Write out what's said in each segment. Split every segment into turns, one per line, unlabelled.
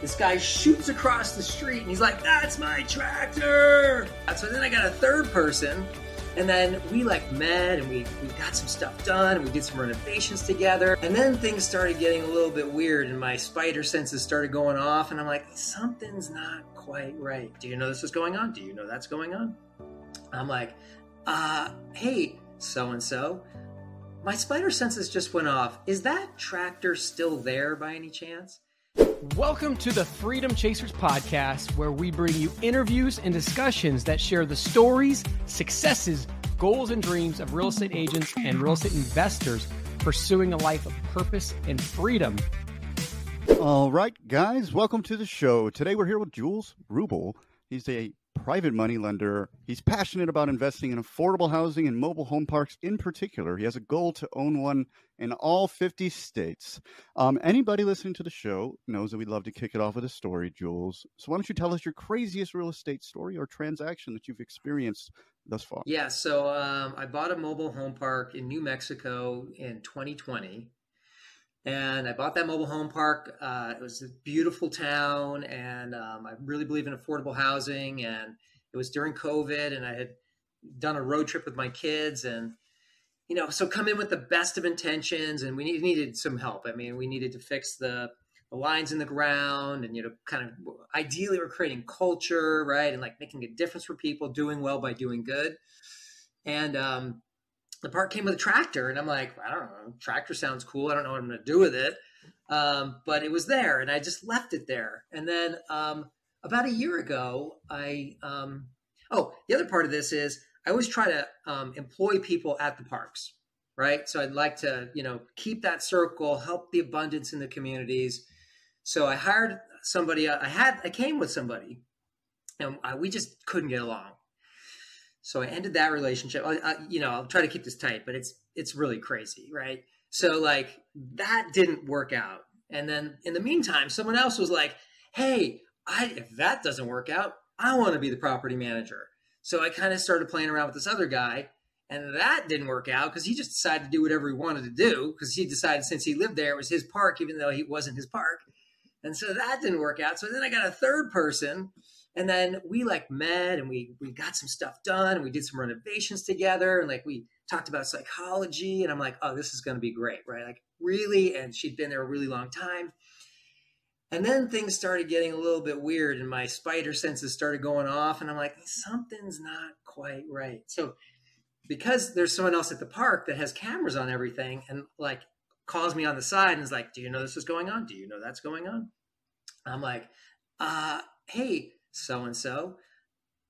this guy shoots across the street and he's like, That's my tractor. So then I got a third person. And then we like met and we, we got some stuff done and we did some renovations together. And then things started getting a little bit weird and my spider senses started going off. And I'm like, something's not quite right. Do you know this is going on? Do you know that's going on? I'm like, uh, hey, so and so, my spider senses just went off. Is that tractor still there by any chance?
Welcome to the Freedom Chasers podcast, where we bring you interviews and discussions that share the stories, successes, goals, and dreams of real estate agents and real estate investors pursuing a life of purpose and freedom.
All right, guys, welcome to the show. Today we're here with Jules Wrubel. He's a private money lender. He's passionate about investing in affordable housing and mobile home parks in particular. He has a goal to own one in all 50 states. Um, anybody listening to the show knows that we'd love to kick it off with a story, Jules. So why don't you tell us your craziest real estate story or transaction that you've experienced thus far?
Yeah, so um, I bought a mobile home park in New Mexico in 2020. And I bought that mobile home park. Uh, it was a beautiful town, and um, I really believe in affordable housing. And it was during COVID, and I had done a road trip with my kids, and you know, so come in with the best of intentions, and we needed some help. I mean, we needed to fix the, the lines in the ground, and you know, kind of ideally, we're creating culture, right, and like making a difference for people, doing well by doing good. And um, the part came with a tractor, and I'm like, I don't know, tractor sounds cool. I don't know what I'm going to do with it, um, but it was there, and I just left it there. And then um, about a year ago, I um, oh, the other part of this is I always try to um, employ people at the parks, right? So I'd like to, you know, keep that circle, help the abundance in the communities. So I hired somebody. I had I came with somebody, and I, we just couldn't get along. So I ended that relationship. I, I, you know, I'll try to keep this tight, but it's it's really crazy, right? So like that didn't work out. And then in the meantime, someone else was like, "Hey, I, if that doesn't work out, I want to be the property manager." So I kind of started playing around with this other guy, and that didn't work out because he just decided to do whatever he wanted to do because he decided since he lived there it was his park, even though it wasn't his park. And so that didn't work out. So then I got a third person and then we like met and we we got some stuff done and we did some renovations together and like we talked about psychology and i'm like oh this is to be great right? Like really? And she'd been there a really long time. And then things started getting a little bit weird and my spider senses started going off and i'm like something's not quite right. So because there's someone else at the park that has cameras on everything and like calls me on the side and is like do you know this is going on? Do you know that's going on? I'm like uh hey so and so.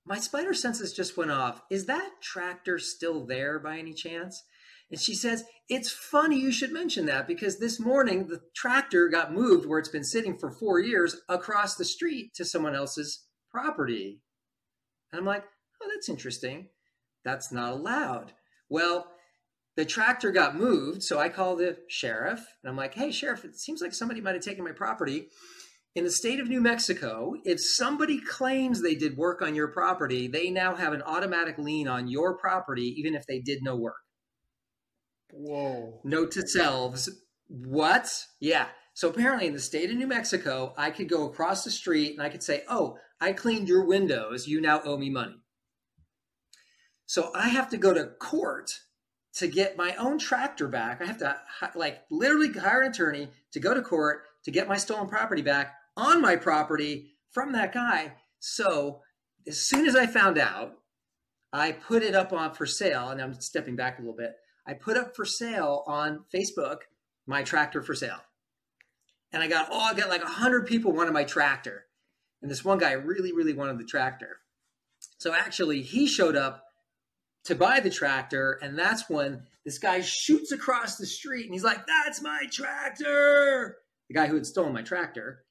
My spider senses just went off. Is that tractor still there by any chance? And she says, It's funny you should mention that because this morning the tractor got moved where it's been sitting for four years across the street to someone else's property. And I'm like, Oh, that's interesting. That's not allowed. Well, the tractor got moved. So I call the sheriff and I'm like, Hey, sheriff, it seems like somebody might have taken my property in the state of New Mexico, if somebody claims they did work on your property, they now have an automatic lien on your property, even if they did no work.
Whoa.
Note to selves, what? Yeah. So apparently, in the state of New Mexico, I could go across the street and I could say, Oh, I cleaned your windows. You now owe me money. So I have to go to court to get my own tractor back. I have to, like, literally hire an attorney to go to court to get my stolen property back on my property from that guy. So as soon as I found out, I put it up on for sale, and I'm stepping back a little bit. I put up for sale on Facebook my tractor for sale. And I got, oh, I got like 100 people wanted my tractor. And this one guy really, really wanted the tractor. So actually, he showed up to buy the tractor. And that's when this guy shoots across the street and he's like, that's my tractor. The guy who had stolen my tractor.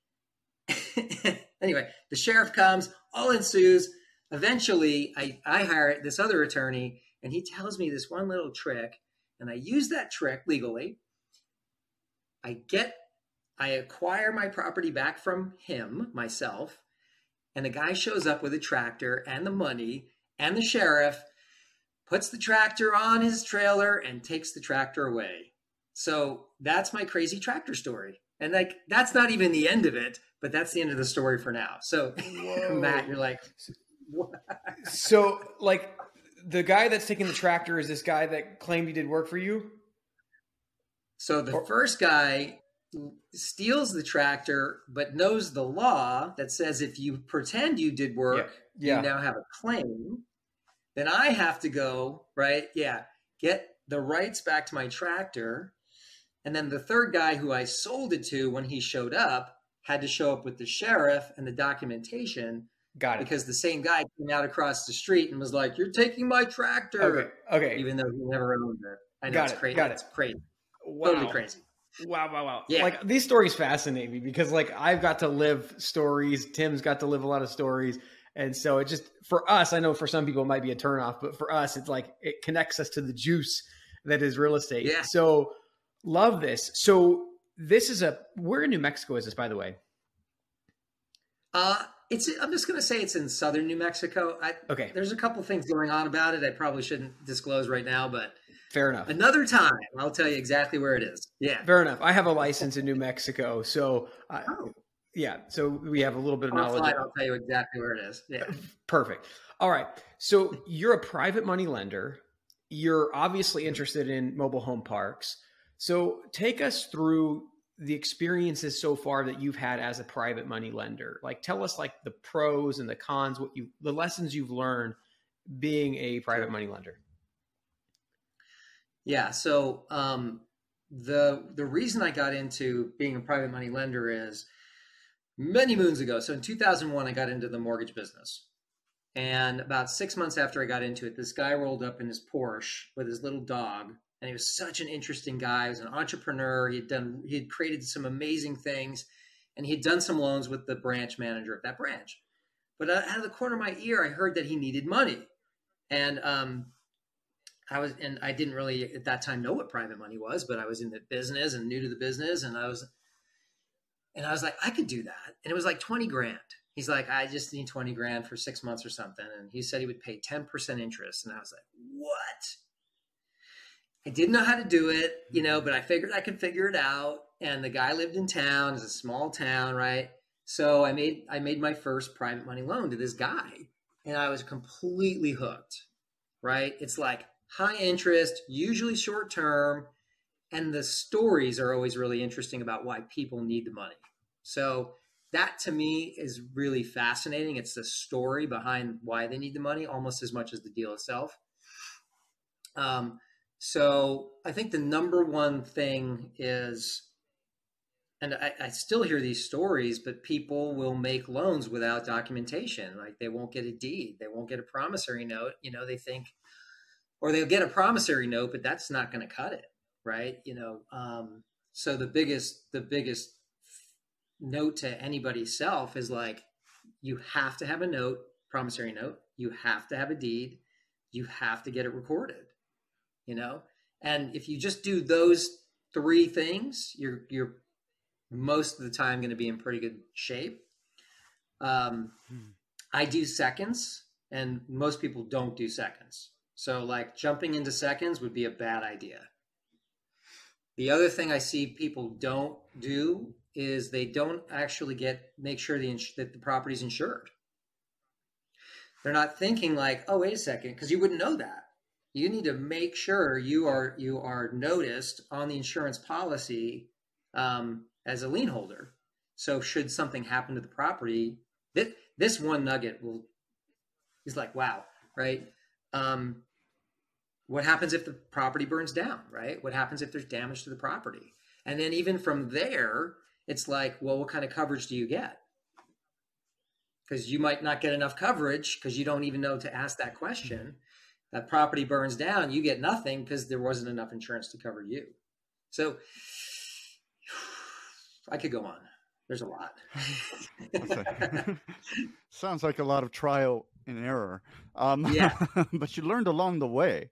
anyway, the sheriff comes, all ensues. Eventually, I, I hire this other attorney, and he tells me this one little trick, and I use that trick legally. I get, I acquire my property back from him, myself, and the guy shows up with a tractor and the money, and the sheriff puts the tractor on his trailer and takes the tractor away. So that's my crazy tractor story. And like, that's not even the end of it but that's the end of the story for now. So, Matt, you're like, what?
so like the guy that's taking the tractor is this guy that claimed he did work for you.
So the first guy steals the tractor, but knows the law that says if you pretend you did work,
Yeah.
you now have a claim. Then I have to go, right? Yeah, get the rights back to my tractor. And then the third guy who I sold it to when he showed up had to show up with the sheriff and the documentation
Got it.
because the same guy came out across the street and was like, You're taking my tractor.
okay. Okay.
Even though he never owned it. I know
Got
it's
it,
crazy.
got
It's crazy.
Wow.
Totally crazy.
Wow, wow, wow.
Yeah.
Like these stories fascinate me because like I've got to live stories. Tim's got to live a lot of stories. And so it just for us, I know for some people it might be a turnoff, but for us, it's like it connects us to the juice that is real estate.
Yeah.
So love this. So this is a where in New Mexico is this, by the way?
Uh, it's. I'm just going to say it's in southern New Mexico. I,
Okay,
there's a couple things going on about it. I probably shouldn't disclose right now, but
fair enough.
another time I'll tell you exactly where it is. Yeah.
Fair enough. I have a license in New Mexico, so I,
Oh.
yeah, so we have a little bit of knowledge.
I'll tell you exactly where it is. Yeah.
Perfect. All right. So you're a private money lender. You're obviously interested in mobile home parks. So take us through the experiences so far that you've had as a private money lender. Like tell us like the pros and the cons, what you the lessons you've learned being a private money lender.
Yeah. So um, the the reason I got into being a private money lender is many moons ago. So in 2001, I got into the mortgage business, and about six months after I got into it, this guy rolled up in his Porsche with his little dog, and he was such an interesting guy. He was an entrepreneur. He had done he had created some amazing things, and he had done some loans with the branch manager of that branch. But out of the corner of my ear, I heard that he needed money, and um, I was, and I didn't really at that time know what private money was, but I was in the business and new to the business, and I was, and I was like, I could do that, and it was like twenty grand. He's like, I just need twenty grand for six months or something, and he said he would pay ten percent interest, and I was like, what? I didn't know how to do it, you know, but I figured I could figure it out. And the guy lived in town, it's a small town, right? So I made I made my first private money loan to this guy, and I was completely hooked. Right? It's like high interest, usually short term, and the stories are always really interesting about why people need the money. So that to me is really fascinating. It's the story behind why they need the money almost as much as the deal itself. Um, so I think the number one thing is, and I, I still hear these stories, but people will make loans without documentation. Like they won't get a deed, they won't get a promissory note. You know, they think, or they'll get a promissory note, but that's not going to cut it, right? You know, um, so the biggest, the biggest note to anybody's self is like, you have to have a note, promissory note. You have to have a deed. You have to get it recorded you know? And if you just do those three things you're you're most of the time going to be in pretty good shape. Um, i do seconds and most people don't do seconds. So like jumping into seconds would be a bad idea. The other thing i see people don't do is they don't actually get make sure the ins- that the property's insured. They're not thinking like oh wait a second because you wouldn't know that you need to make sure you are you are noticed on the insurance policy um, as a lien holder. So should something happen to the property, this this one nugget will is like wow, right? Um, what happens if the property burns down, right? What happens if there's damage to the property? And then even from there, it's like, well, what kind of coverage do you get? Because you might not get enough coverage because you don't even know to ask that question that property burns down, you get nothing because there wasn't enough insurance to cover you. So I could go on. There's a lot.
Sounds like a lot of trial and error. Um,
Yeah.
but you learned along the way.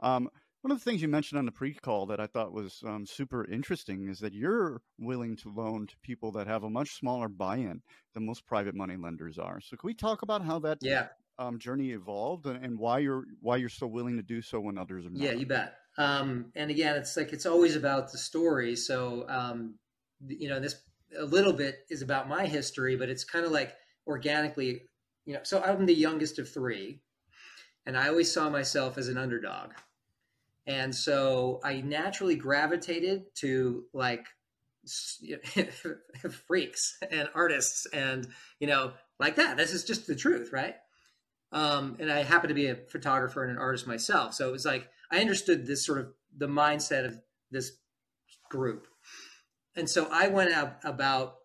Um, one of the things you mentioned on the pre-call that I thought was um, super interesting is that you're willing to loan to people that have a much smaller buy-in than most private money lenders are. So, can we talk about how that
yeah,
um, journey evolved and, and why you're why you're so willing to do so when others are not?
yeah, you bet. Um, and again, it's like it's always about the story. So um, you know, this a little bit is about my history, but it's kind of like organically, you know. So I'm the youngest of three, and I always saw myself as an underdog, and so I naturally gravitated to like freaks and artists and you know like that. This is just the truth, right? Um, and I happen to be a photographer and an artist myself, so it was like I understood this sort of the mindset of this group, and so I went out about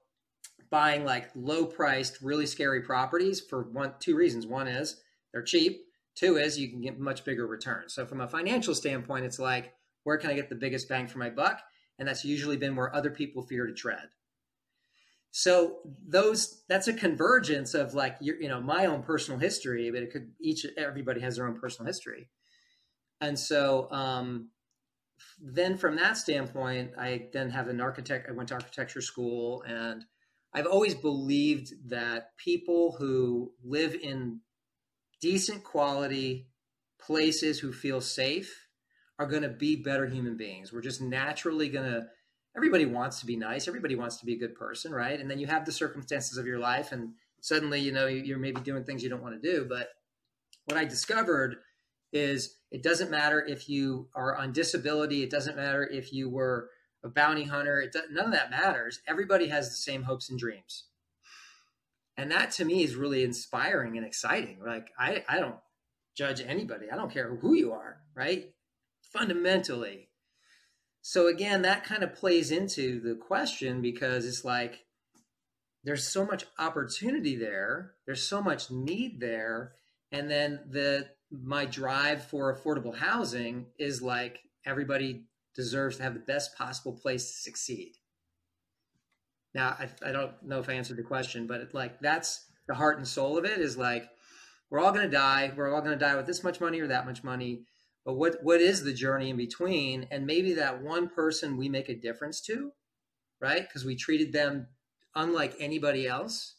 buying like low priced, really scary properties for one two reasons. One is they're cheap. Two is you can get much bigger returns. So from a financial standpoint, it's like where can I get the biggest bang for my buck? And that's usually been where other people fear to tread. So those that's a convergence of like your, you know my own personal history, but it could each everybody has their own personal history, and so um, then from that standpoint, I then have an architect. I went to architecture school, and I've always believed that people who live in decent quality places who feel safe are going to be better human beings. We're just naturally going to everybody wants to be nice. Everybody wants to be a good person right? And then you have the circumstances of your life and suddenly you know you're maybe doing things you don't want to do. But what i discovered is it doesn't matter if you are on disability. It doesn't matter if you were a bounty hunter. It does, none of that matters. Everybody has the same hopes and dreams. And that to me is really inspiring and exciting. Like i i don't judge anybody. I don't care who you are right? Fundamentally so again, that kind of plays into the question because it's like there's so much opportunity there, there's so much need there, and then the my drive for affordable housing is like everybody deserves to have the best possible place to succeed. Now, I, I don't know if I answered the question, but it, like that's the heart and soul of it is like we're all going to die. We're all going to die with this much money or that much money but what what is the journey in between? And maybe that one person we make a difference to right? Because we treated them unlike anybody else.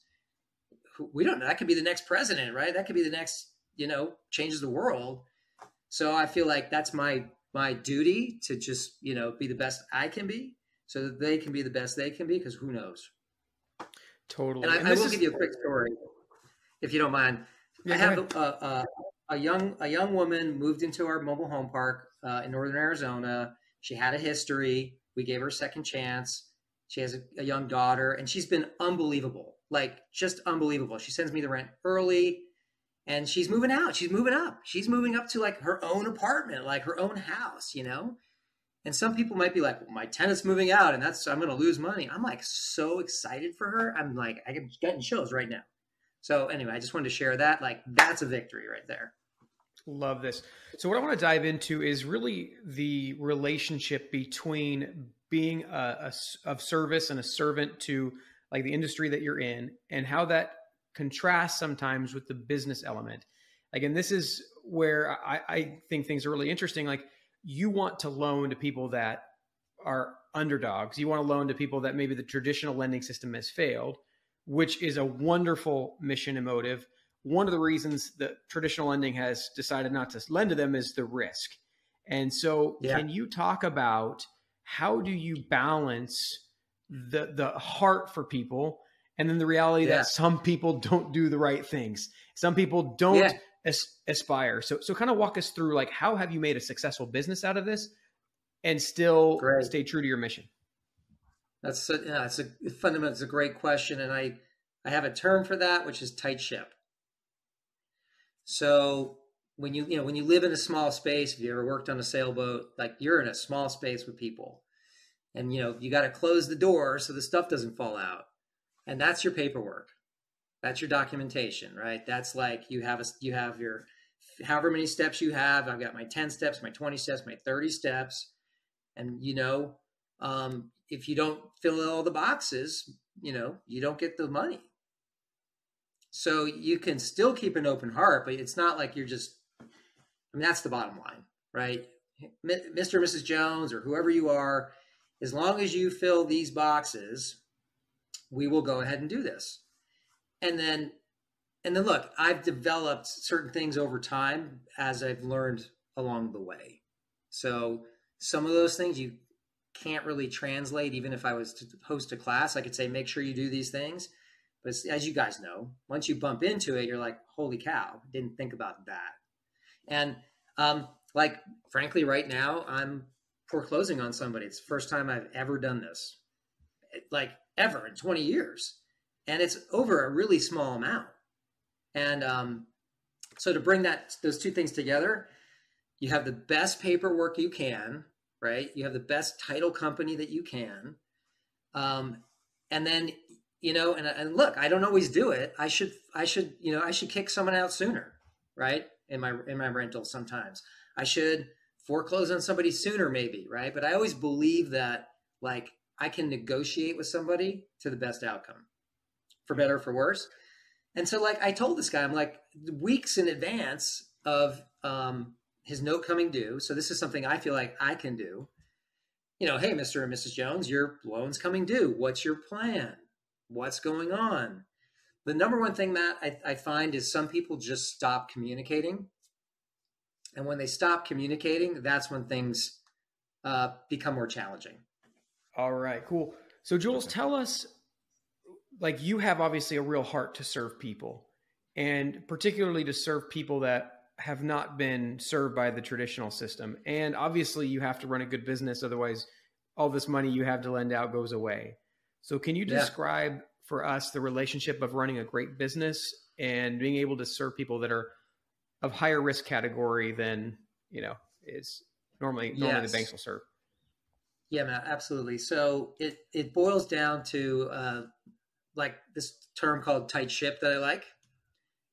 We don't know that could be the next president right? That could be the next you know changes the world. So i feel like that's my my duty to just you know be the best i can be so that they can be the best they can be because who knows?
Totally.
And i, and I will is... give you a quick story if you don't mind. Yeah, i have a, a, a young a young woman moved into our mobile home park uh, in northern Arizona. She had a history. We gave her a second chance. She has a, a, young daughter, and she's been unbelievable, like just unbelievable. She sends me the rent early, and she's moving out. She's moving up. She's moving up to like her own apartment, like her own house, you know. And some people might be like, well, "My tenant's moving out, and that's I'm going to lose money." I'm like so excited for her. I'm like, I am getting chills right now. So anyway, I just wanted to share that. Like that's a victory right there.
Love this. So, what I want to dive into is really the relationship between being a, a, of service and a servant to like the industry that you're in, and how that contrasts sometimes with the business element. Again, this is where I, I think things are really interesting. Like, you want to loan to people that are underdogs. You want to loan to people that maybe the traditional lending system has failed, which is a wonderful mission and motive one of the reasons that traditional lending has decided not to lend to them is the risk. And so, yeah. can you talk about how do you balance the the heart for people and then the reality yeah. that some people don't do the right things, some people don't yeah. as, aspire. So, so kind of walk us through like how have you made a successful business out of this and still Great. stay true to your mission?
That's a, yeah, a fundamental. It's a great question, and I I have a term for that, which is tight ship. So when you you know when you live in a small space, if you ever worked on a sailboat, like you're in a small space with people, and you know you got to close the door so the stuff doesn't fall out, and that's your paperwork, that's your documentation, right? That's like you have a you have your however many steps you have. I've got my ten steps, my twenty steps, my thirty steps, and you know um, if you don't fill all the boxes, you know you don't get the money. So you can still keep an open heart, but it's not like you're just, I mean, that's the bottom line, right? Mr. and Mrs. Jones or whoever you are, as long as you fill these boxes, we will go ahead and do this. And then, and then look, I've developed certain things over time as I've learned along the way. So some of those things you can't really translate even if I was to host a class. I could say, make sure you do these things. But as you guys know, once you bump into it, you're like, holy cow, didn't think about that. And um, like, frankly, right now, I'm foreclosing on somebody. It's the first time I've ever done this, like ever in 20 years. And it's over a really small amount. And um, so to bring that those two things together, you have the best paperwork you can, right? You have the best title company that you can. Um, and then you know, and, and look, I don't always do it. I should, I should, you know, I should kick someone out sooner, right? In my in my rental, sometimes I should foreclose on somebody sooner, maybe, right? But I always believe that like I can negotiate with somebody to the best outcome, for better or for worse. And so, like I told this guy, I'm like weeks in advance of um, his note coming due. So this is something I feel like I can do. You know, hey, Mr. and Mrs. Jones, your loan's coming due. What's your plan? what's going on the number one thing that I, I, find is some people just stop communicating and when they stop communicating that's when things uh, become more challenging
all right cool so jules tell us like you have obviously a real heart to serve people and particularly to serve people that have not been served by the traditional system and obviously you have to run a good business otherwise all this money you have to lend out goes away so, can you describe yeah. for us the relationship of running a great business and being able to serve people that are of higher risk category than you know is normally normally yes. the banks will serve?
Yeah, Matt, absolutely. So it it boils down to uh, like this term called tight ship that I like,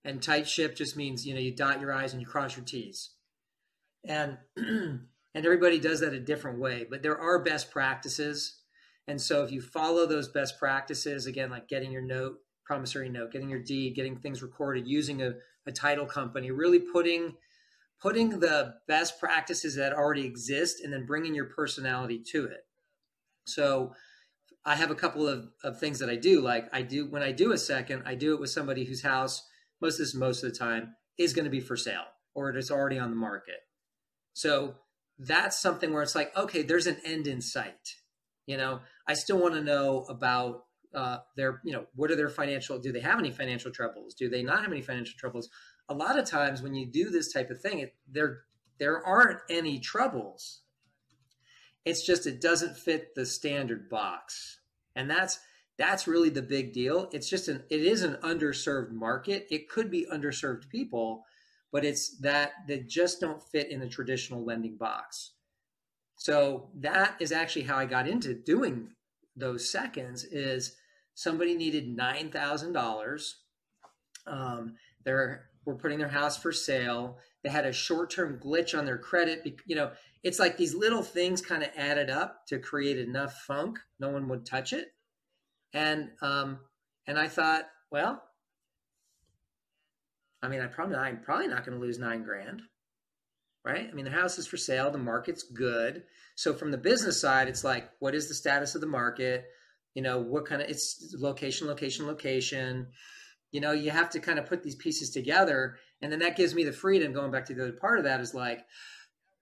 and tight ship just means you know you dot your i's and you cross your t's, and and everybody does that a different way. But there are best practices and so if you follow those best practices, again, like getting your note, promissory note, getting your deed, getting things recorded, using a, a title company, really putting putting the best practices that already exist and then bringing your personality to it. So I have a couple of, of things that I do. Like I do when I do a second, I do it with somebody whose house, most of this most of the time, is going to be for sale or it is already on the market. So that's something where it's like, okay, there's an end in sight. You know, I still want to know about uh, their, you know, what are their financial? Do they have any financial troubles? Do they not have any financial troubles? A lot of times when you do this type of thing, it, there there aren't any troubles. It's just it doesn't fit the standard box, and that's that's really the big deal. It's just an it is an underserved market. It could be underserved people, but it's that they just don't fit in the traditional lending box. So that is actually how I got into doing those seconds is somebody needed $9,000. Um, they're were putting their house for sale. They had a short-term glitch on their credit. You know, it's like these little things kind of added up to create enough funk. No one would touch it. And um, and I thought, well, I mean, I probably I'm probably not going to lose nine grand right? I mean, the house is for sale, the market's good. So from the business side, it's like, what is the status of the market? You know, what kind of it's location, location, location. You know, you have to kind of put these pieces together, and then that gives me the freedom. Going back to the other part of that is like,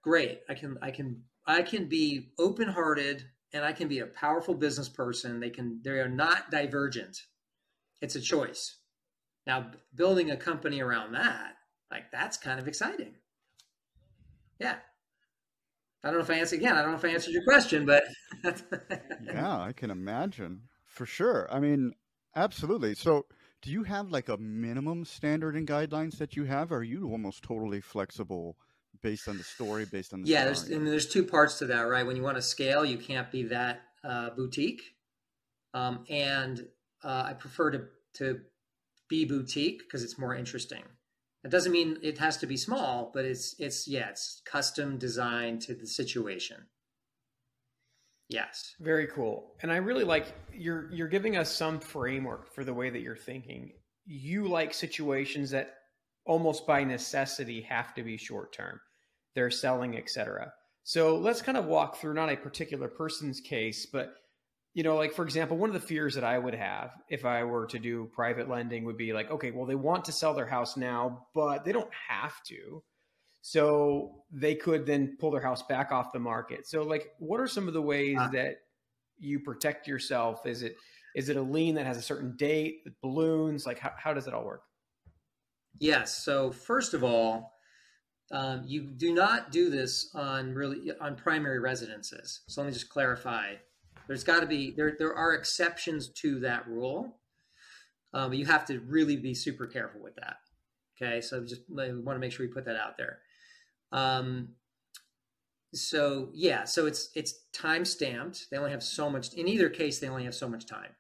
great, I can, I can, I can be open hearted, and I can be a powerful business person. They can, they are not divergent. It's a choice. Now, building a company around that, like that's kind of exciting. Yeah. I don't know if I answered again. I don't know if I answered your question, but
yeah, I can imagine for sure. I mean, absolutely. So, do you have like a minimum standard and guidelines that you have? Are you almost totally flexible based on the story, based on the
yeah? There's and there's two parts to that, right? When you want to scale, you can't be that uh, boutique, um, and uh, I prefer to to be boutique because it's more interesting. It doesn't mean it has to be small, but it's it's yeah, it's custom designed to the situation. Yes.
Very cool. And I really like you're you're giving us some framework for the way that you're thinking. You like situations that almost by necessity have to be short term. They're selling, etc. So let's kind of walk through not a particular person's case, but you know, like for example, one of the fears that I would have if I were to do private lending would be like, okay, well, they want to sell their house now, but they don't have to. So they could then pull their house back off the market. So, like, what are some of the ways
Uh.
that you protect yourself? Is it is it a lien that has a certain date, balloons? Like, how, how does it all work?
Yes. So first of all, um, you do not do this on really on primary residences. So let me just clarify. There's got to be there. There are exceptions to that rule. Um, you have to really be super careful with that. Okay. So just want to make sure we put that out there. Um, so yeah. So it's it's time stamped. They only have so much. In either case, they only have so much time.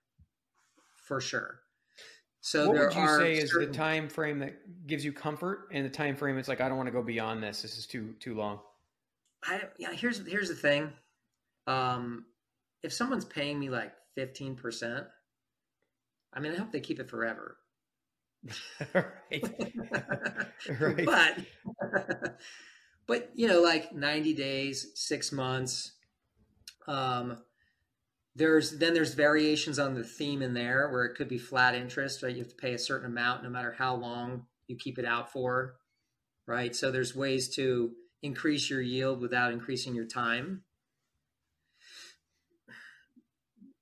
For sure. So
what
there
would you
are
say is
certain-
the time frame that gives you comfort, and the time frame it's like I don't want to go beyond this. This is too too long.
I yeah, here's here's the thing. Um, if someone's paying me like fifteen percent, I mean, I hope they keep it forever.
right. Right.
But but you know, like ninety days, six months. Um, there's then there's variations on the theme in there where it could be flat interest, right? You have to pay a certain amount no matter how long you keep it out for, right? So there's ways to increase your yield without increasing your time.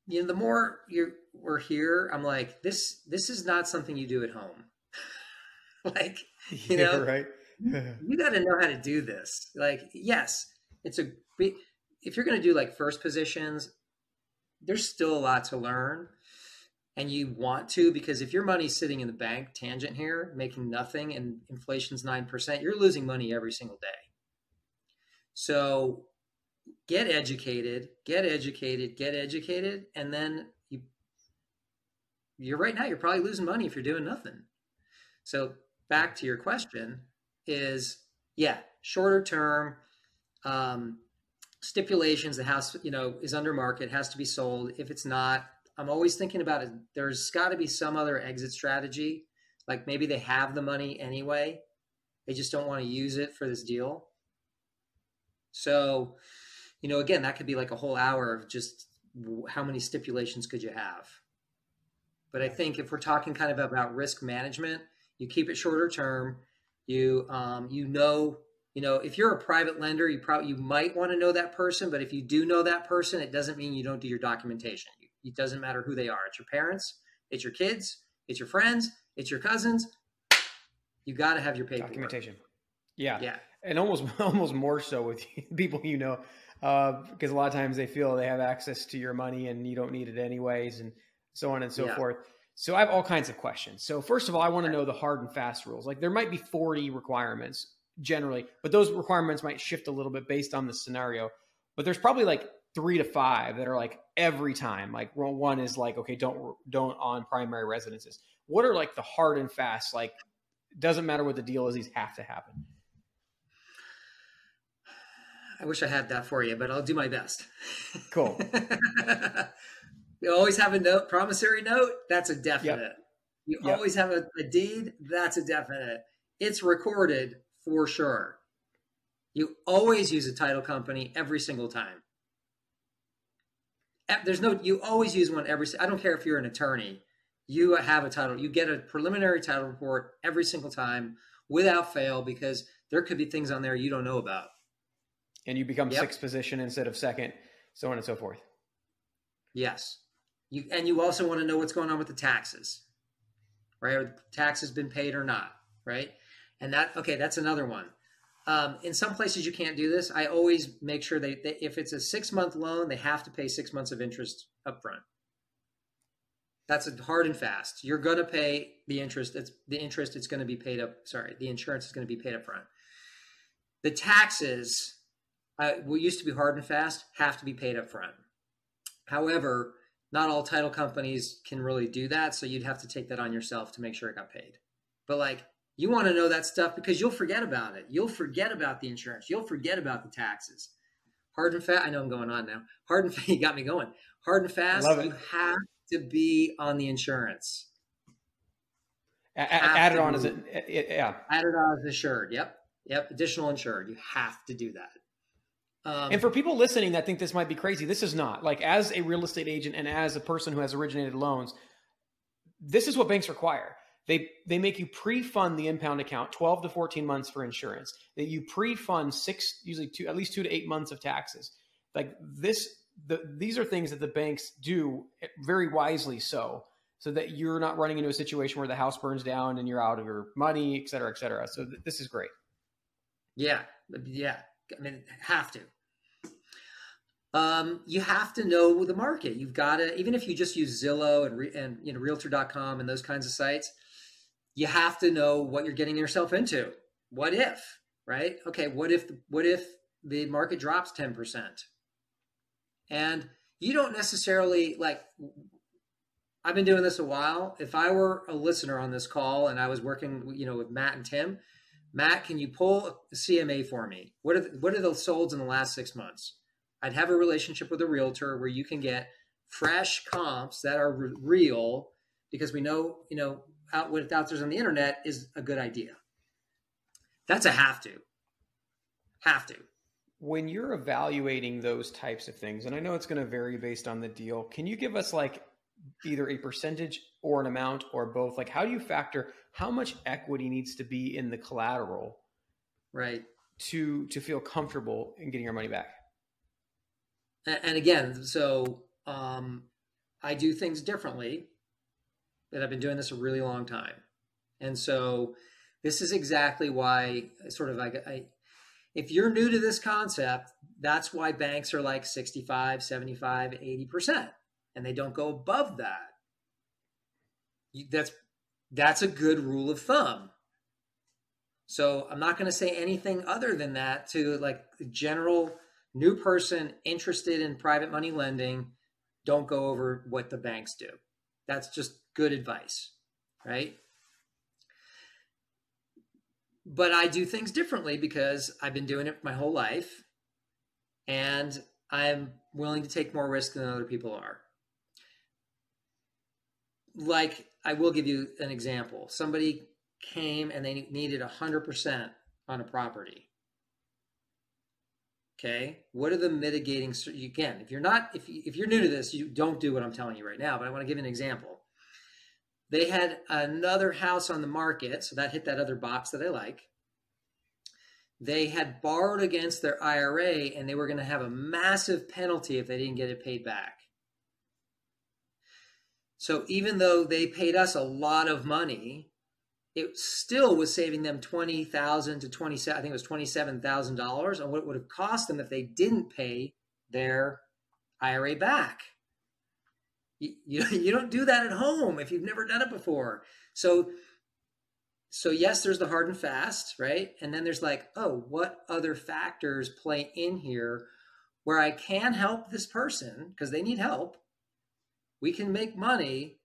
You know, the more you're we're here, I'm like, this this is not something you do at home. like you
Yeah,
know,
right.
you got to know how to do this. Like, yes, it's a if you're going to do like first positions, there's still a lot to learn, and you want to because if your money's sitting in the bank, tangent here, making nothing, and inflation's nine percent, you're losing money every single day. So, get educated, get educated, get educated, and then you. You're right now. You're probably losing money if you're doing nothing. So back to your question is yeah shorter term um, stipulations the house you know is under market has to be sold. If it's not i'm always thinking about it. There's got to be some other exit strategy. Like maybe they have the money anyway. They just don't want to use it for this deal. So you know again that could be like a whole hour of just how many stipulations could you have? But i think if we're talking kind of about risk management you keep it shorter term you um, you know you know if you're a private lender you probably you might want to know that person but if you do know that person it doesn't mean you don't do your documentation. It doesn't matter who they are. It's your parents it's your kids it's your friends it's your cousins. You got to have your paperwork.
Documentation. Yeah.
yeah.
And almost almost more so with people you know uh, because a lot of times they feel they have access to your money and you don't need it anyways and so on and so
Yeah.
forth. So i have all kinds of questions. So first of all i want to know the hard and fast rules. Like there might be 40 requirements generally but those requirements might shift a little bit based on the scenario. But there's probably like three to five that are like every time like well, one is like okay don't don't on primary residences. What are like the hard and fast like doesn't matter what the deal is these have to happen?
I wish i had that for you but i'll do my best.
Cool.
you always have a note promissory note? That's a definite. You
Yep.
always have a, a deed? That's a definite. It's recorded for sure you always use a title company every single time there's no you always use one every i don't care if you're an attorney you have a title you get a preliminary title report every single time without fail because there could be things on there you don't know about
and you become
Yep.
sixth position instead of second, so on and so forth.
Yes. You and you also want to know what's going on with the taxes. Right? Are the taxes been paid or not, right? And that okay, that's another one. Um, in some places you can't do this. I always make sure they, they if it's a six month loan, they have to pay six months of interest up front. That's hard and fast. You're going to pay the interest. It's the interest. It's going to be paid up. Sorry, the insurance is going to be paid up front. The taxes, uh, what used to be hard and fast, have to be paid up front. However, not all title companies can really do that, so you'd have to take that on yourself to make sure it got paid. But like, you want to know that stuff because you'll forget about it. You'll forget about the insurance. You'll forget about the taxes. Hard and fast. I know I'm going on now. Hard and fast. You got me going. Hard and fast. You have to be on the insurance.
A- a-
Have
add it on as a it- yeah.
Add it on as insured. Yep. Yep. Additional insured. You have to do that. Um,
And for people listening that think this might be crazy, this is not. Like as a real estate agent and as a person who has originated loans, this is what banks require. They they make you pre-fund the impound account 12 to 14 months for insurance. That you pre-fund six usually two at least two to eight months of taxes. Like this the, these are things that the banks do very wisely so so that you're not running into a situation where the house burns down and you're out of your money et cetera et cetera. So th- this is great.
Yeah. Yeah. I mean have to. Um, you have to know the market. You've got to, even if you just use Zillow and, and you know, realtor.com and those kinds of sites, you have to know what you're getting yourself into. What if, right? Okay, what if what if the market drops 10%? And you don't necessarily like I've been doing this a while. If I were a listener on this call and I was working, you know, with Matt and Tim, Matt, can you pull a CMA for me? What are the, what are the solds in the last six months? I'd have a relationship with a realtor where you can get fresh comps that are real because we know, you know, out with out there's on the internet is a good idea. That's a have to. Have to.
When you're evaluating those types of things, and I know it's going to vary based on the deal, can you give us like either a percentage or an amount or both? Like, how do you factor how much equity needs to be in the collateral,
right,
to to feel comfortable in getting your money back?
And again, so um, I do things differently that I've been doing this a really long time. And so this is exactly why sort of like I, if you're new to this concept, that's why banks are like 65, 75, 80%, and they don't go above that. That's that's a good rule of thumb. So I'm not going to say anything other than that to like the general new person interested in private money lending. Don't go over what the banks do. That's just good advice, right? But I do things differently because I've been doing it my whole life and I'm willing to take more risk than other people are. Like, I will give you an example. Somebody came and they needed 100% on a property. Okay, what are the mitigating? Again, if you're not, if you, if you're new to this, you don't do what I'm telling you right now. But I want to give an example. They had another house on the market, so that hit that other box that I like. They had borrowed against their IRA, and they were going to have a massive penalty if they didn't get it paid back. So even though they paid us a lot of money, it still was saving them twenty thousand to twenty seven. I think it was twenty seven thousand dollars on what it would have cost them if they didn't pay their IRA back. You, you, you don't do that at home if you've never done it before. So so yes, there's the hard and fast, right? And then there's like, oh, what other factors play in here where I can help this person because they need help. We can make money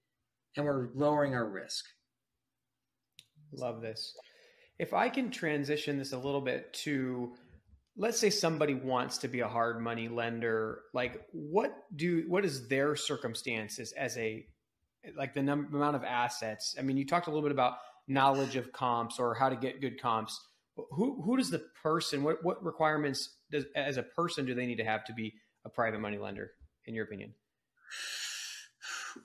and we're lowering our risk.
Love this. If I can transition this a little bit to let's say somebody wants to be a hard money lender, like what do what is their circumstances as a like the number amount of assets? I mean, you talked a little bit about knowledge of comps or how to get good comps. Who who does the person what what requirements does as a person do they need to have to be a private money lender in your opinion?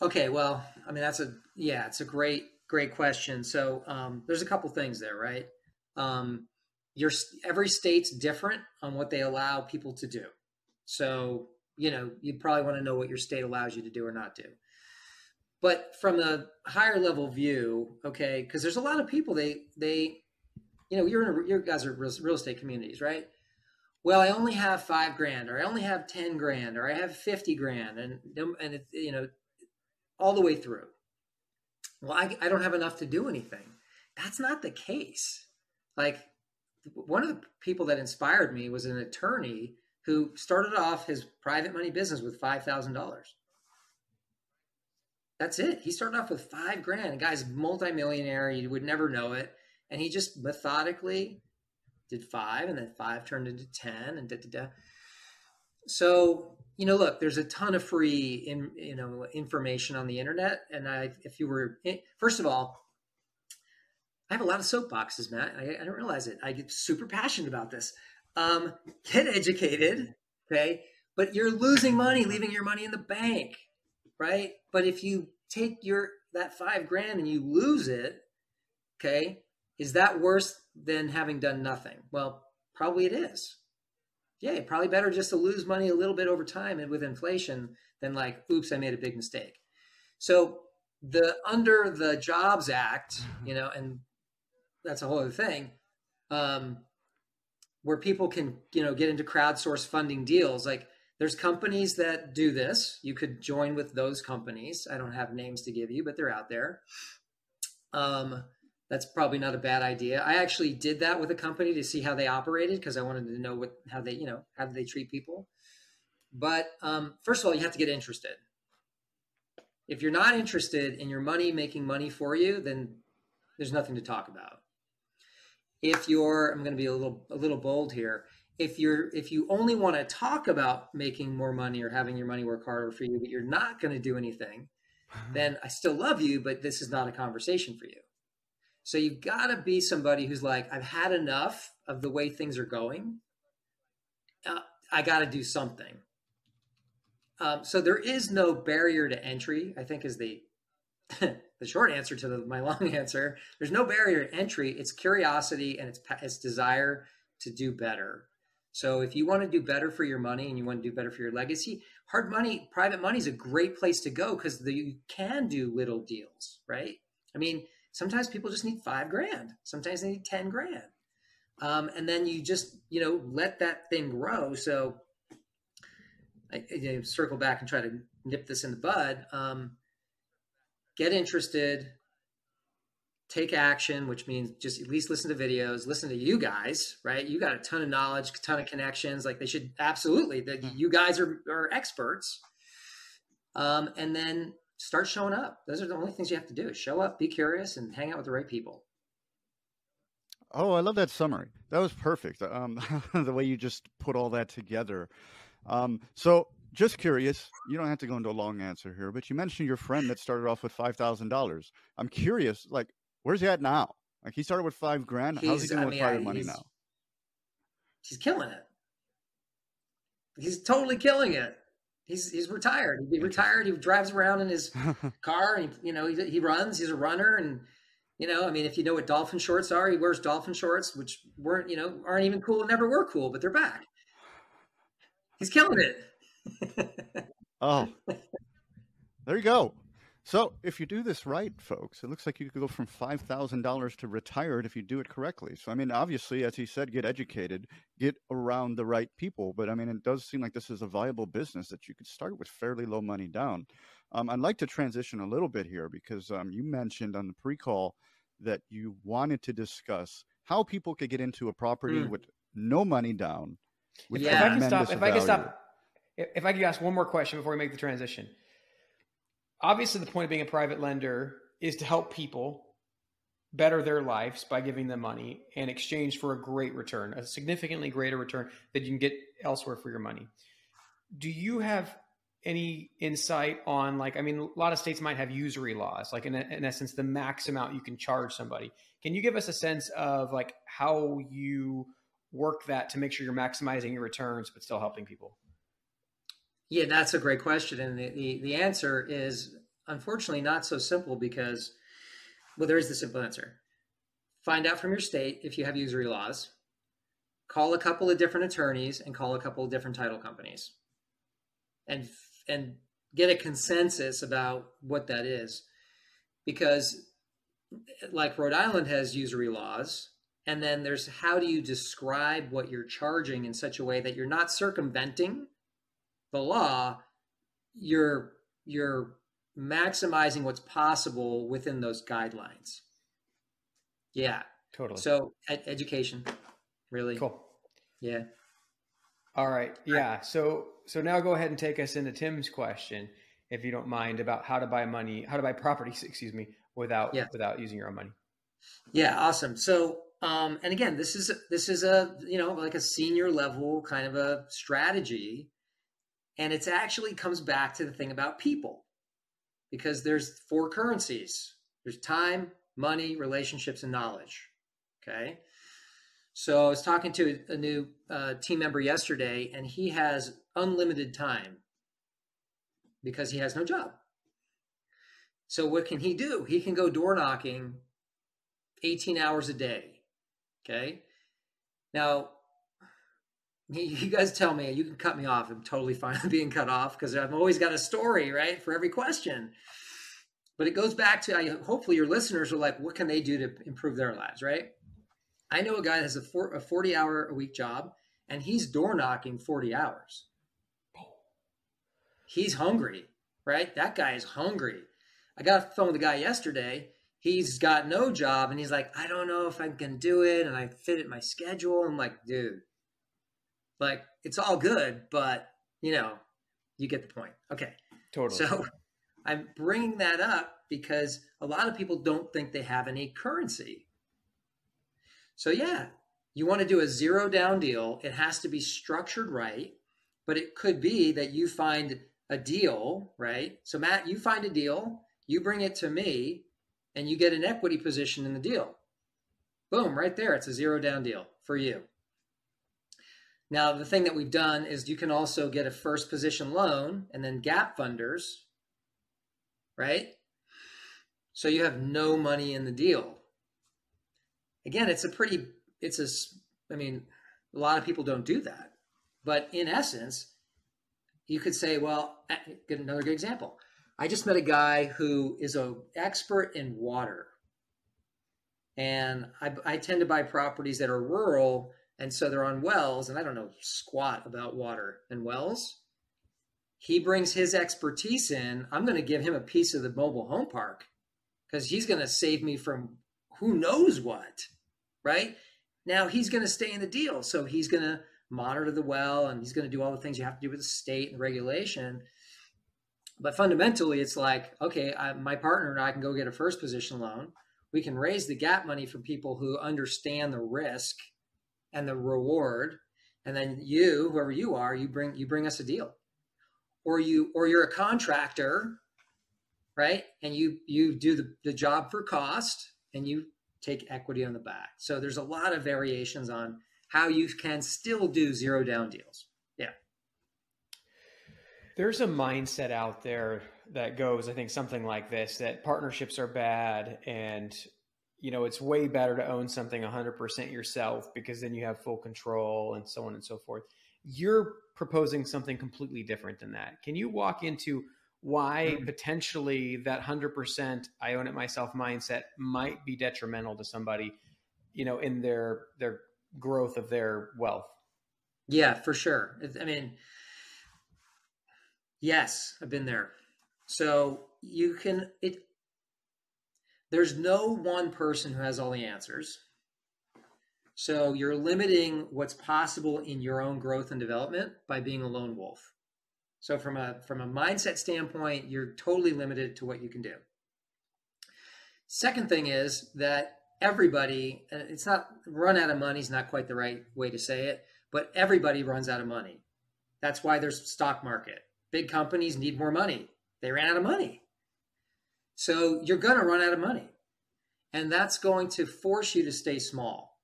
Okay, well, I mean that's a yeah, it's a great great question. So um, there's a couple things there, right? Um, your every state's different on what they allow people to do. So you know you probably want to know what your state allows you to do or not do. But from a higher level view, okay, because there's a lot of people they they, you know, you're in a, you guys are real, real estate communities, right? Well, I only have five grand, or I only have ten grand, or I have fifty grand, and and it, you know, all the way through well, I, I don't have enough to do anything. That's not the case. Like one of the people that inspired me was an attorney who started off his private money business with $5,000. That's it. He started off with five grand. The guy's multimillionaire. You would never know it. And he just methodically did five, and then five turned into 10, and da da da. So you know, look, there's a ton of free, in, you know, information on the internet. And I, if you were, eh, first of all, I have a lot of soapboxes, Matt. I, I don't realize it. I get super passionate about this. Um, get educated, okay? But you're losing money, leaving your money in the bank, right? But if you take your that five grand and you lose it, okay, is that worse than having done nothing? Well, probably it is. Yeah, probably better just to lose money a little bit over time and with inflation than like, oops, I made a big mistake. So the under the Jobs Act, you know, and that's a whole other thing, um, where people can, you know, get into crowdsource funding deals. Like there's companies that do this. You could join with those companies. I don't have names to give you, but they're out there. Um, that's probably not a bad idea. I actually did that with a company to see how they operated because I wanted to know what how they you know how they treat people. But um, first of all, you have to get interested. If you're not interested in your money making money for you, then there's nothing to talk about. If you're, I'm going to be a little a little bold here. If you're if you only want to talk about making more money or having your money work harder for you, but you're not going to do anything, then I still love you, but this is not a conversation for you. So you've got to be somebody who's like, I've had enough of the way things are going. Uh, I got to do something. Um, so there is no barrier to entry. I think is the the short answer to the, my long answer. There's no barrier to entry. It's curiosity and it's it's desire to do better. So if you want to do better for your money and you want to do better for your legacy, hard money, private money is a great place to go because you can do little deals, right? I mean, sometimes people just need five grand. Sometimes they need ten grand, um, and then you just you know let that thing grow. So I, I circle back and try to nip this in the bud. Um, get interested, take action, which means just at least listen to videos, listen to you guys, right? You got a ton of knowledge, a ton of connections. Like they should absolutely that hmm. you guys are, are experts. Um, and then start showing up. Those are the only things you have to do. Show up, be curious, and hang out with the right people.
Oh, I love that summary. That was perfect. Um, the way you just put all that together. Um, so, just curious, you don't have to go into a long answer here, but you mentioned your friend that started off with five thousand dollars. I'm curious, like, where's he at now? Like, he started with five grand. He's, How's he doing I with mean, private money now?
He's killing it. He's totally killing it. He's he's retired. He retired. He drives around in his car, and you know he, he runs. He's a runner, and you know, I mean, if you know what dolphin shorts are, he wears dolphin shorts, which weren't you know aren't even cool, never were cool, but they're back. He's killing it.
oh, there you go. So if you do this right, folks, it looks like you could go from five thousand dollars to retired if you do it correctly. So I mean, obviously, as he said, get educated, get around the right people. But I mean, it does seem like this is a viable business that you could start with fairly low money down. Um, I'd like to transition a little bit here because um, you mentioned on the pre-call that you wanted to discuss how people could get into a property mm. with no money down.
With yeah. If I can stop, if I can stop, if I could ask one more question before we make the transition. Obviously the point of being a private lender is to help people better their lives by giving them money in exchange for a great return, a significantly greater return that you can get elsewhere for your money. Do you have any insight on like i mean a lot of states might have usury laws like in, in essence the max amount you can charge somebody. Can you give us a sense of like how you work that to make sure you're maximizing your returns but still helping people
yeah, that's a great question. And the, the, the answer is unfortunately not so simple because, well, there is the simple answer. Find out from your state if you have usury laws, call a couple of different attorneys, and call a couple of different title companies. And, and get a consensus about what that is. Because, like Rhode Island has usury laws, and then there's how do you describe what you're charging in such a way that you're not circumventing the law, you're you're maximizing what's possible within those guidelines. Yeah,
totally.
So ed- education, really
cool.
Yeah.
All right. Yeah. So so now go ahead and take us into Tim's question, if you don't mind, about how to buy money, how to buy properties, excuse me, without yeah. without using your own money.
Yeah. Awesome. So um, and again, this is this is a you know like a senior level kind of a strategy and it actually comes back to the thing about people because there's four currencies there's time, money, relationships, and knowledge. Okay. So I was talking to a new uh, team member yesterday, and he has unlimited time because he has no job. So what can he do? He can go door knocking 18 hours a day. Okay. Now, you guys tell me, you can cut me off. I'm totally fine with being cut off because I've always got a story, right, for every question. But it goes back to I, hopefully your listeners are like, what can they do to improve their lives, right? I know a guy that has a, four, a 40 hour a week job and he's door knocking 40 hours. He's hungry, right? That guy is hungry. I got a phone with a guy yesterday. He's got no job and he's like, I don't know if I can do it and I fit it my schedule. I'm like, dude, like it's all good, but you know, you get the point. Okay.
Totally.
So I'm bringing that up because a lot of people don't think they have any currency. So yeah, you want to do a zero down deal. It has to be structured right, but it could be that you find a deal, right? So Matt, you find a deal, you bring it to me, and you get an equity position in the deal. Boom, right there. It's a zero down deal for you. Now, the thing that we've done is you can also get a first position loan and then gap funders, right? So you have no money in the deal. Again, it's a pretty, it's a, I mean, a lot of people don't do that. But in essence, you could say, well, get another good example. I just met a guy who is an expert in water. And I, I tend to buy properties that are rural and so they're on wells, and I don't know squat about water and wells. He brings his expertise in. I'm going to give him a piece of the mobile home park because he's going to save me from who knows what, right? Now he's going to stay in the deal. So he's going to monitor the well and he's going to do all the things you have to do with the state and regulation. But fundamentally, it's like, okay, I, my partner and I can go get a first position loan. We can raise the gap money from people who understand the risk and the reward and then you whoever you are you bring you bring us a deal. Or you or you're a contractor right? And you you do the, the job for cost and you take equity on the back. So there's a lot of variations on how you can still do zero down deals. Yeah.
There's a mindset out there that goes i think something like this that partnerships are bad and you know, it's way better to own something 100% yourself because then you have full control and so on and so forth. You're proposing something completely different than that. Can you walk into why mm-hmm. potentially that 100% I own it myself mindset might be detrimental to somebody, you know, in their their growth of their wealth?
Yeah, for sure. I mean, yes, I've been there. So you can it there's no one person who has all the answers. So you're limiting what's possible in your own growth and development by being a lone wolf. So from a from a mindset standpoint, you're totally limited to what you can do. Second thing is that everybody, it's not run out of money is not quite the right way to say it, but everybody runs out of money. That's why there's stock market. Big companies need more money. They ran out of money. So you're going to run out of money. And that's going to force you to stay small.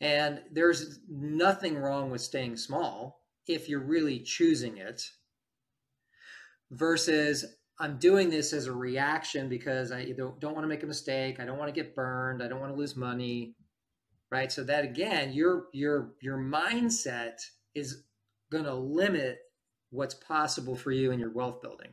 And there's nothing wrong with staying small if you're really choosing it versus I'm doing this as a reaction because I don't, don't want to make a mistake. I don't want to get burned. I don't want to lose money. Right. So that again, your your your mindset is going to limit what's possible for you in your wealth building.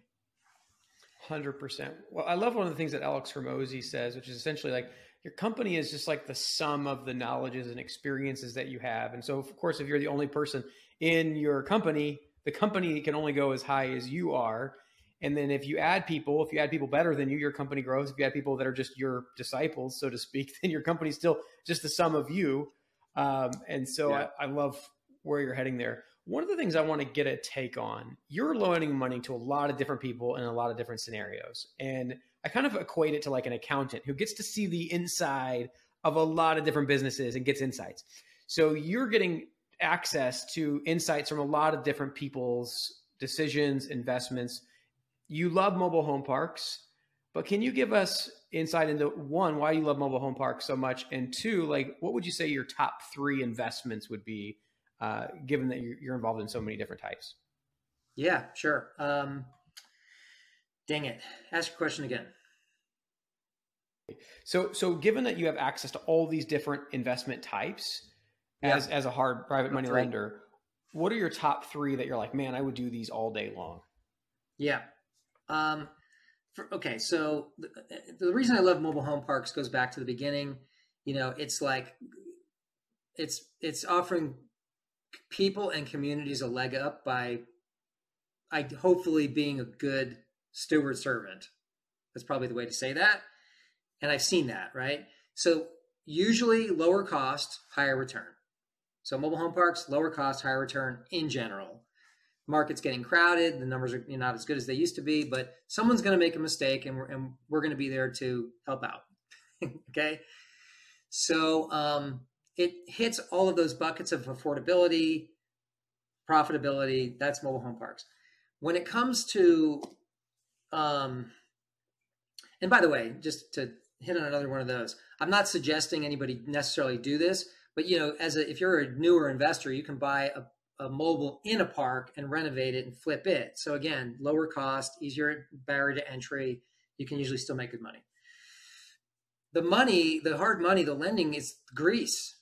Hundred percent. Well, I love one of the things that Alex Hormozi says, which is essentially like your company is just like the sum of the knowledges and experiences that you have. And so, of course, if you're the only person in your company, the company can only go as high as you are. And then if you add people, if you add people better than you, your company grows. If you add people that are just your disciples, so to speak, then your company's still just the sum of you. Um, and so yeah. I, I love where you're heading there. One of the things I want to get a take on, you're loaning money to a lot of different people in a lot of different scenarios. And I kind of equate it to like an accountant who gets to see the inside of a lot of different businesses and gets insights. So you're getting access to insights from a lot of different people's decisions, investments. You love mobile home parks, but can you give us insight into one, why you love mobile home parks so much? And two, like what would you say your top three investments would be uh, given that you're, you're, involved in so many different types?
Yeah, sure. Um, Dang it. Ask your question again.
So, so given that you have access to all these different investment types as, as a hard private money
right.
lender, what are your top three that you're like, man, I would do these all day long?
Yeah. Um, for, okay. So the, the reason I love mobile home parks goes back to the beginning. You know, it's like, it's, it's offering people and communities a leg up by, I hopefully being a good steward servant. That's probably the way to say that. And I've seen that, right? So usually lower cost, higher return. So mobile home parks, lower cost, higher return in general. Market's getting crowded. The numbers are not as good as they used to be, but someone's going to make a mistake, and we're, and we're going to be there to help out. okay, so um, it hits all of those buckets of affordability, profitability. That's mobile home parks. When it comes to, um, and by the way, just to hit on another one of those, I'm not suggesting anybody necessarily do this, but you know, as a, if you're a newer investor, you can buy a, a mobile in a park and renovate it and flip it. So again, lower cost, easier barrier to entry. You can usually still make good money. The money, the hard money, the lending is grease.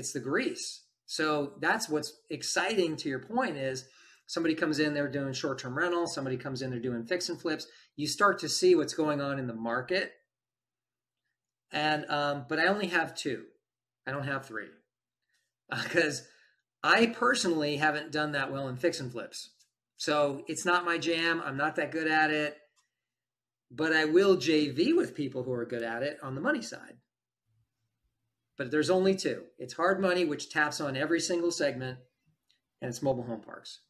It's the grease. So that's what's exciting to your point is somebody comes in, they're doing short-term rental, somebody comes in, they're doing fix and flips. You start to see what's going on in the market. And um, but I only have two. I don't have three because uh, I personally haven't done that well in fix and flips. So it's not my jam. I'm not that good at it, but I will JV with people who are good at it on the money side. But there's only two. It's hard money, which taps on every single segment, and it's mobile home parks.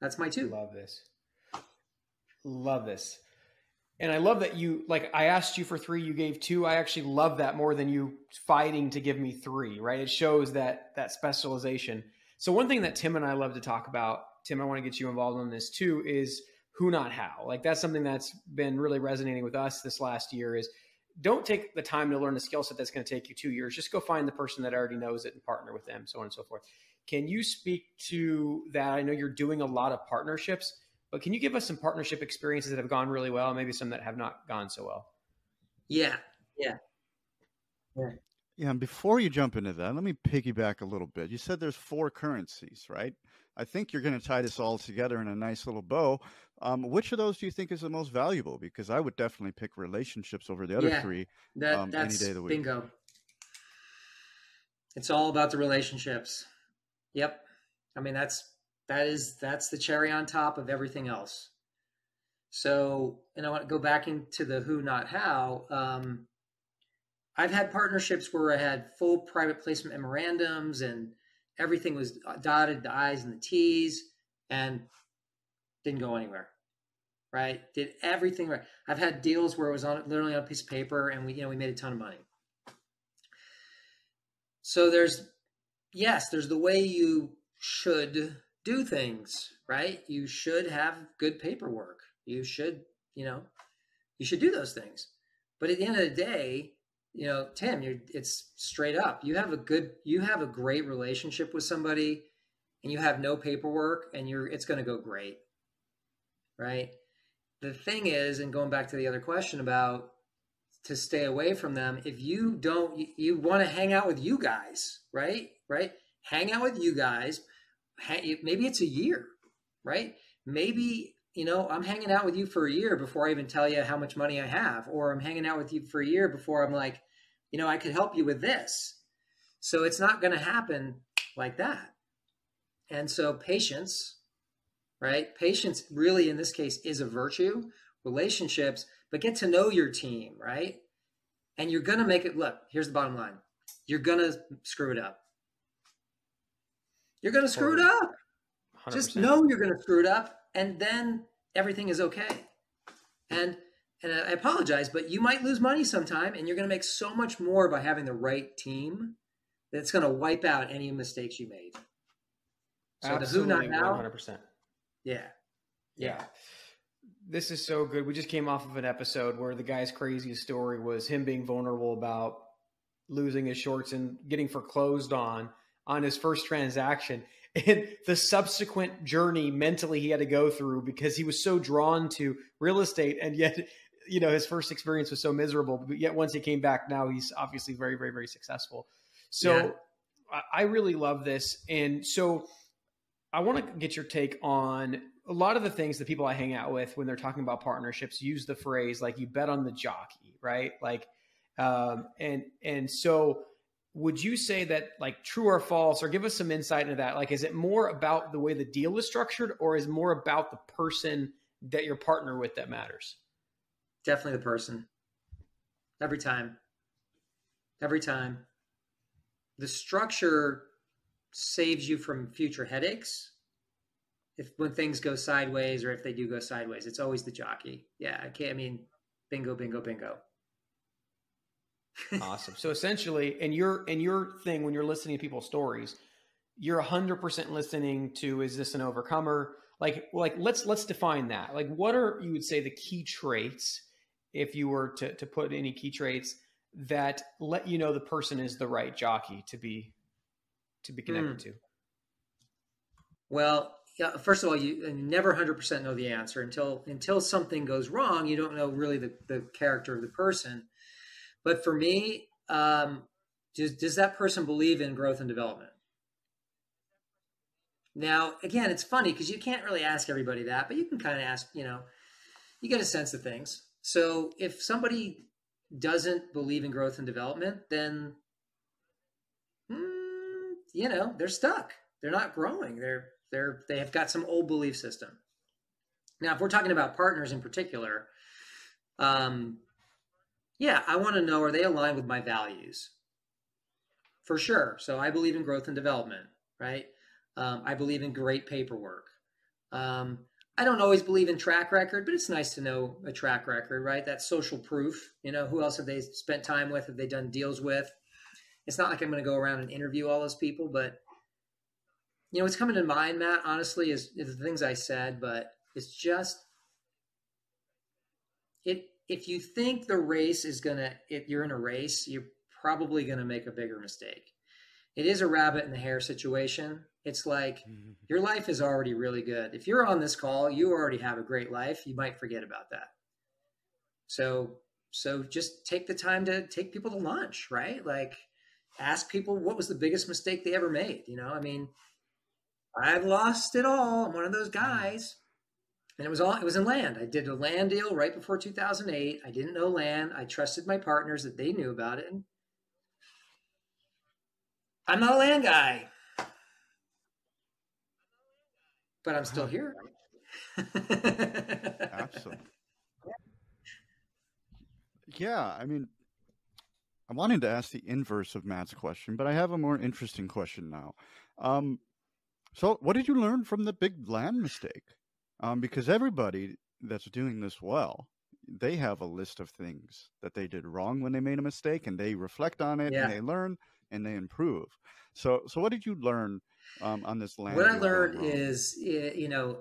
That's my two.
Love this. Love this. And I love that you like I asked you for three, you gave two. I actually love that more than you fighting to give me three, right? It shows that that specialization. So one thing that Tim and I love to talk about, Tim, I want to get you involved on this too, is who not how. Like that's something that's been really resonating with us this last year is don't take the time to learn a skill set that's going to take you two years. Just go find the person that already knows it and partner with them, so on and so forth. Can you speak to that? I know you're doing a lot of partnerships. But can you give us some partnership experiences that have gone really well, maybe some that have not gone so well?
Yeah, yeah,
yeah. Yeah, and before you jump into that, let me piggyback a little bit. You said there's four currencies, right? I think you're going to tie this all together in a nice little bow. Um, which of those do you think is the most valuable? Because I would definitely pick relationships over the other
yeah,
three
that, um, any day of the week. Bingo. It's all about the relationships. Yep. I mean, that's that is that's the cherry on top of everything else. So, and I want to go back into the who, not how. Um, I've had partnerships where I had full private placement memorandums and everything was dotted, the I's and the T's, and didn't go anywhere. Right? Did everything right. I've had deals where it was on literally on a piece of paper, and we, you know, we made a ton of money. So there's, yes, there's the way you should do things, right? You should have good paperwork. You should, you know, you should do those things. But at the end of the day, you know, Tim, you're it's straight up. You have a good you have a great relationship with somebody and you have no paperwork and you're it's going to go great. Right? The thing is and going back to the other question about to stay away from them, if you don't you, you want to hang out with you guys, right? Right? Hang out with you guys, maybe it's a year, right? Maybe, you know, I'm hanging out with you for a year before I even tell you how much money I have, or I'm hanging out with you for a year before I'm like, you know, I could help you with this. So it's not going to happen like that. And so patience, right? Patience really in this case is a virtue, relationships, but get to know your team, right? And you're going to make it look, here's the bottom line. You're going to screw it up you're going to screw it up. 100%. Just know you're going to screw it up, and then everything is okay. And and I apologize, but you might lose money sometime, and you're going to make so much more by having the right team that's going to wipe out any mistakes you made.
So Absolutely, the who not now, 100%.
Yeah.
yeah. Yeah. This is so good. We just came off of an episode where the guy's craziest story was him being vulnerable about losing his shorts and getting foreclosed on on his first transaction. And the subsequent journey mentally he had to go through because he was so drawn to real estate and yet you know his first experience was so miserable but yet once he came back now he's obviously very very very successful so yeah. I really love this. And so I want to get your take on a lot of the things that people I hang out with when they're talking about partnerships use the phrase like you bet on the jockey, right? Like, um, and and so would you say that like true or false, or give us some insight into that? Like, is it more about the way the deal is structured, or is more about the person that you're partner with that matters?
Definitely the person. Every time. Every time the structure saves you from future headaches if when things go sideways or if they do go sideways it's always the jockey yeah i can't i mean bingo bingo bingo
awesome so essentially and your and your thing when you're listening to people's stories you're 100% listening to is this an overcomer like like let's let's define that like what are you would say the key traits if you were to to put any key traits that let you know the person is the right jockey to be to be connected mm. to?
Well, yeah, first of all, you never 100% know the answer until until something goes wrong. You don't know really the, the character of the person. But for me, um, does, does that person believe in growth and development? Now, again, it's funny because you can't really ask everybody that, but you can kind of ask, you know, you get a sense of things. So if somebody doesn't believe in growth and development, then mm, you know they're stuck. They're not growing. They're they're they have got some old belief system. Now, if we're talking about partners in particular, um, yeah, I want to know are they aligned with my values? For sure. So I believe in growth and development, right? Um, I believe in great paperwork. Um, I don't always believe in track record, but it's nice to know a track record, right? That social proof. You know, who else have they spent time with? Have they done deals with? It's not like I'm going to go around and interview all those people, but you know, what's coming to mind, Matt, honestly, is, is the things I said, but it's just it. If you think the race is gonna, if you're in a race, you're probably going to make a bigger mistake. It is a rabbit and the hare situation. It's like mm-hmm. your life is already really good. If you're on this call, you already have a great life. You might forget about that. So, so just take the time to take people to lunch, right? Like ask people what was the biggest mistake they ever made. You know, I mean, I've lost it all. I'm one of those mm-hmm. guys. And it was all it was in land. I did a land deal right before 2008. I didn't know land. I trusted my partners that they knew about it. I'm not a land guy but I'm still here.
Absolutely. Yeah, I mean, I wanted to ask the inverse of Matt's question, but I have a more interesting question now. Um, so, what did you learn from the big land mistake? Um, because everybody that's doing this well, they have a list of things that they did wrong when they made a mistake, and they reflect on it, yeah. and they learn, and they improve. So, so what did you learn um, on this land?
What I learned is, you know,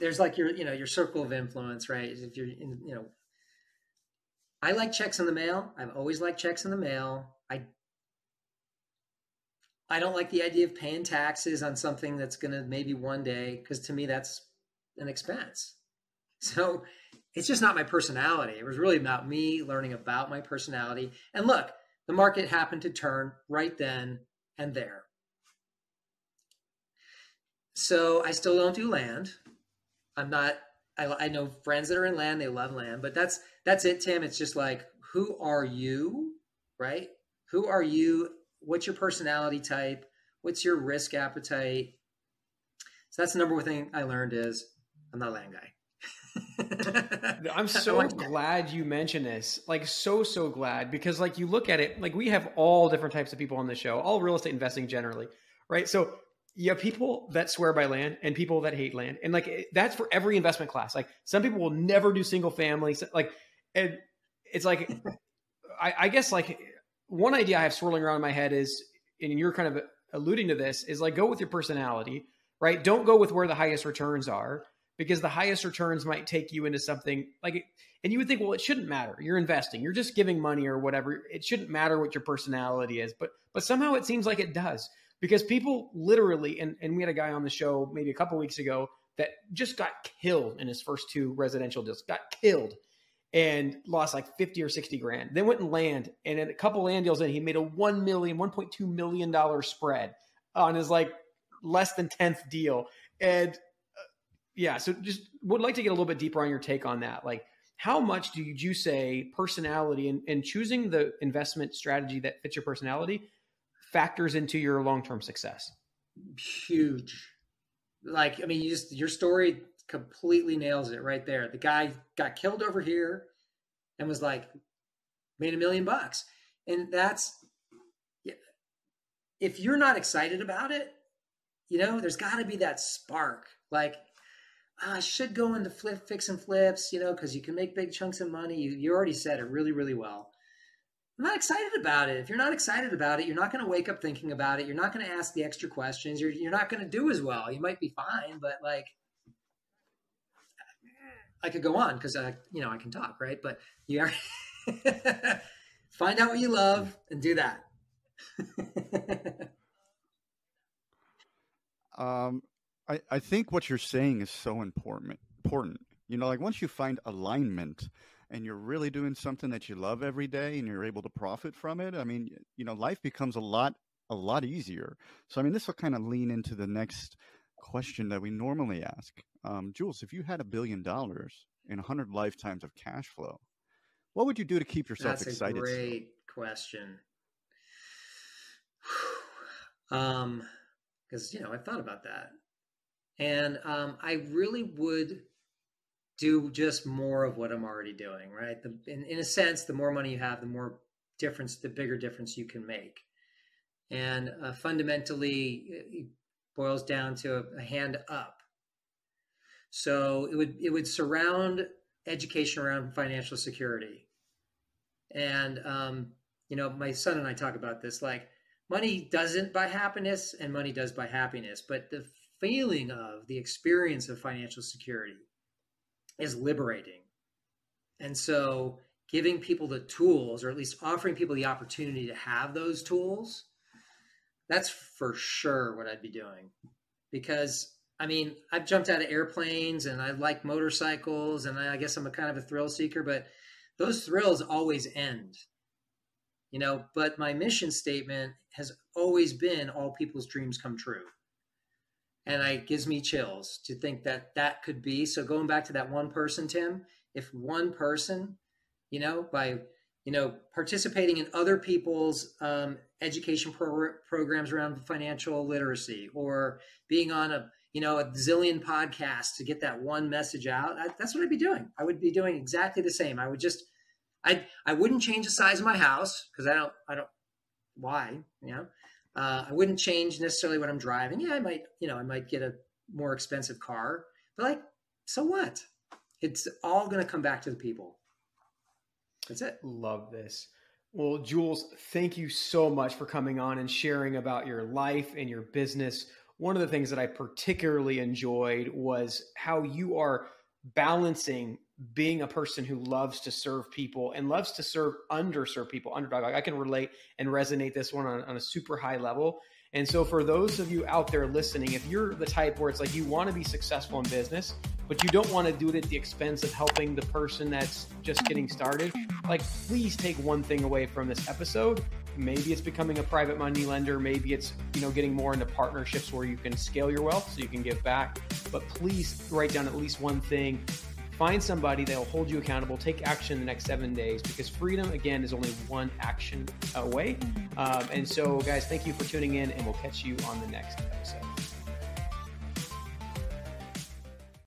there's like your, you know, your circle of influence, right? If you're in, you know, I like checks in the mail. I've always liked checks in the mail. I I don't like the idea of paying taxes on something that's going to maybe one day, because to me that's an expense. So it's just not my personality. It was really about me learning about my personality. And look, the market happened to turn right then and there. So I still don't do land. I'm not. I, I know friends that are in land; they love land, but that's that's it, Tim. It's just like, who are you, right? Who are you? What's your personality type? What's your risk appetite? So that's the number one thing I learned is I'm not a land
guy. I'm so glad you mentioned this. Like so so glad because like you look at it like we have all different types of people on the show, all real estate investing generally, right? So you have people that swear by land and people that hate land and like that's for every investment class like some people will never do single family like and it's like I, I, guess like one idea i have swirling around in my head is and you're kind of alluding to this is like go with your personality right don't go with where the highest returns are because the highest returns might take you into something like and you would think well it shouldn't matter you're investing you're just giving money or whatever it shouldn't matter what your personality is but but somehow it seems like it does because people literally, and, and we had a guy on the show maybe a couple weeks ago that just got killed in his first two residential deals, got killed and lost like 50 or 60 grand. Then went and land and in a couple land deals in, he made a 1 million, 1.2 million dollar spread on his like less than 10th deal. And yeah, so just would like to get a little bit deeper on your take on that. Like how much do you say personality and, and choosing the investment strategy that fits your personality factors into your long-term success?
Huge. Like, I mean, you just, your story completely nails it right there. The guy got killed over here and was like, made a million bucks. And that's, if you're not excited about it, you know, there's got to be that spark. Like, I should go into flip, fix and flips, you know, because you can make big chunks of money. You, you already said it really, really well. I'm not excited about it. If you're not excited about it, you're not going to wake up thinking about it. You're not going to ask the extra questions. You're, you're not going to do as well. You might be fine, but like, I could go on because I, you know, I can talk, right? But you are find out what you love and do that.
um, I, I think what you're saying is so important. Important, you know, like once you find alignment and you're really doing something that you love every day and you're able to profit from it, I mean, you know, life becomes a lot a lot easier. So, I mean, this will kind of lean into the next question that we normally ask. Um, Jules, if you had a billion dollars a hundred lifetimes of cash flow, what would you do to keep yourself
That's
excited?
That's a great question. um, because you know I've thought about that, and um, I really would do just more of what I'm already doing. Right, the, in in a sense, the more money you have, the more difference, the bigger difference you can make, and uh, fundamentally, it boils down to a, a hand up. So it would it would surround education around financial security, and um, you know my son and I talk about this like money doesn't buy happiness and money does buy happiness but the feeling of the experience of financial security is liberating. And so giving people the tools or at least offering people the opportunity to have those tools that's for sure what i'd be doing. Because i mean i've jumped out of airplanes and i like motorcycles and i guess i'm a kind of a thrill seeker but those thrills always end. You know but my mission statement has always been all people's dreams come true and it gives me chills to think that that could be so going back to that one person tim if one person you know by you know participating in other people's um, education pro- programs around financial literacy or being on a you know a zillion podcasts to get that one message out I, that's what i'd be doing. I would be doing exactly the same. I would just I I wouldn't change the size of my house because I don't I don't why you know uh, I wouldn't change necessarily what I'm driving. Yeah, I might you know I might get a more expensive car, but like so what? It's all going to come back to the people. That's it.
Love this. Well, Jules, thank you so much for coming on and sharing about your life and your business. One of the things that I particularly enjoyed was how you are balancing being a person who loves to serve people and loves to serve underserved people, underdog. I can relate and resonate this one on, on, a super high level. And so, for those of you out there listening, if you're the type where it's like you want to be successful in business, but you don't want to do it at the expense of helping the person that's just getting started, like please take one thing away from this episode. Maybe it's becoming a private money lender. Maybe it's you know getting more into partnerships where you can scale your wealth so you can give back. But please write down at least one thing Find somebody that will hold you accountable. Take action in the next seven days because freedom, again, is only one action away. Um, and so, guys, thank you for tuning in, and we'll catch you on the next episode.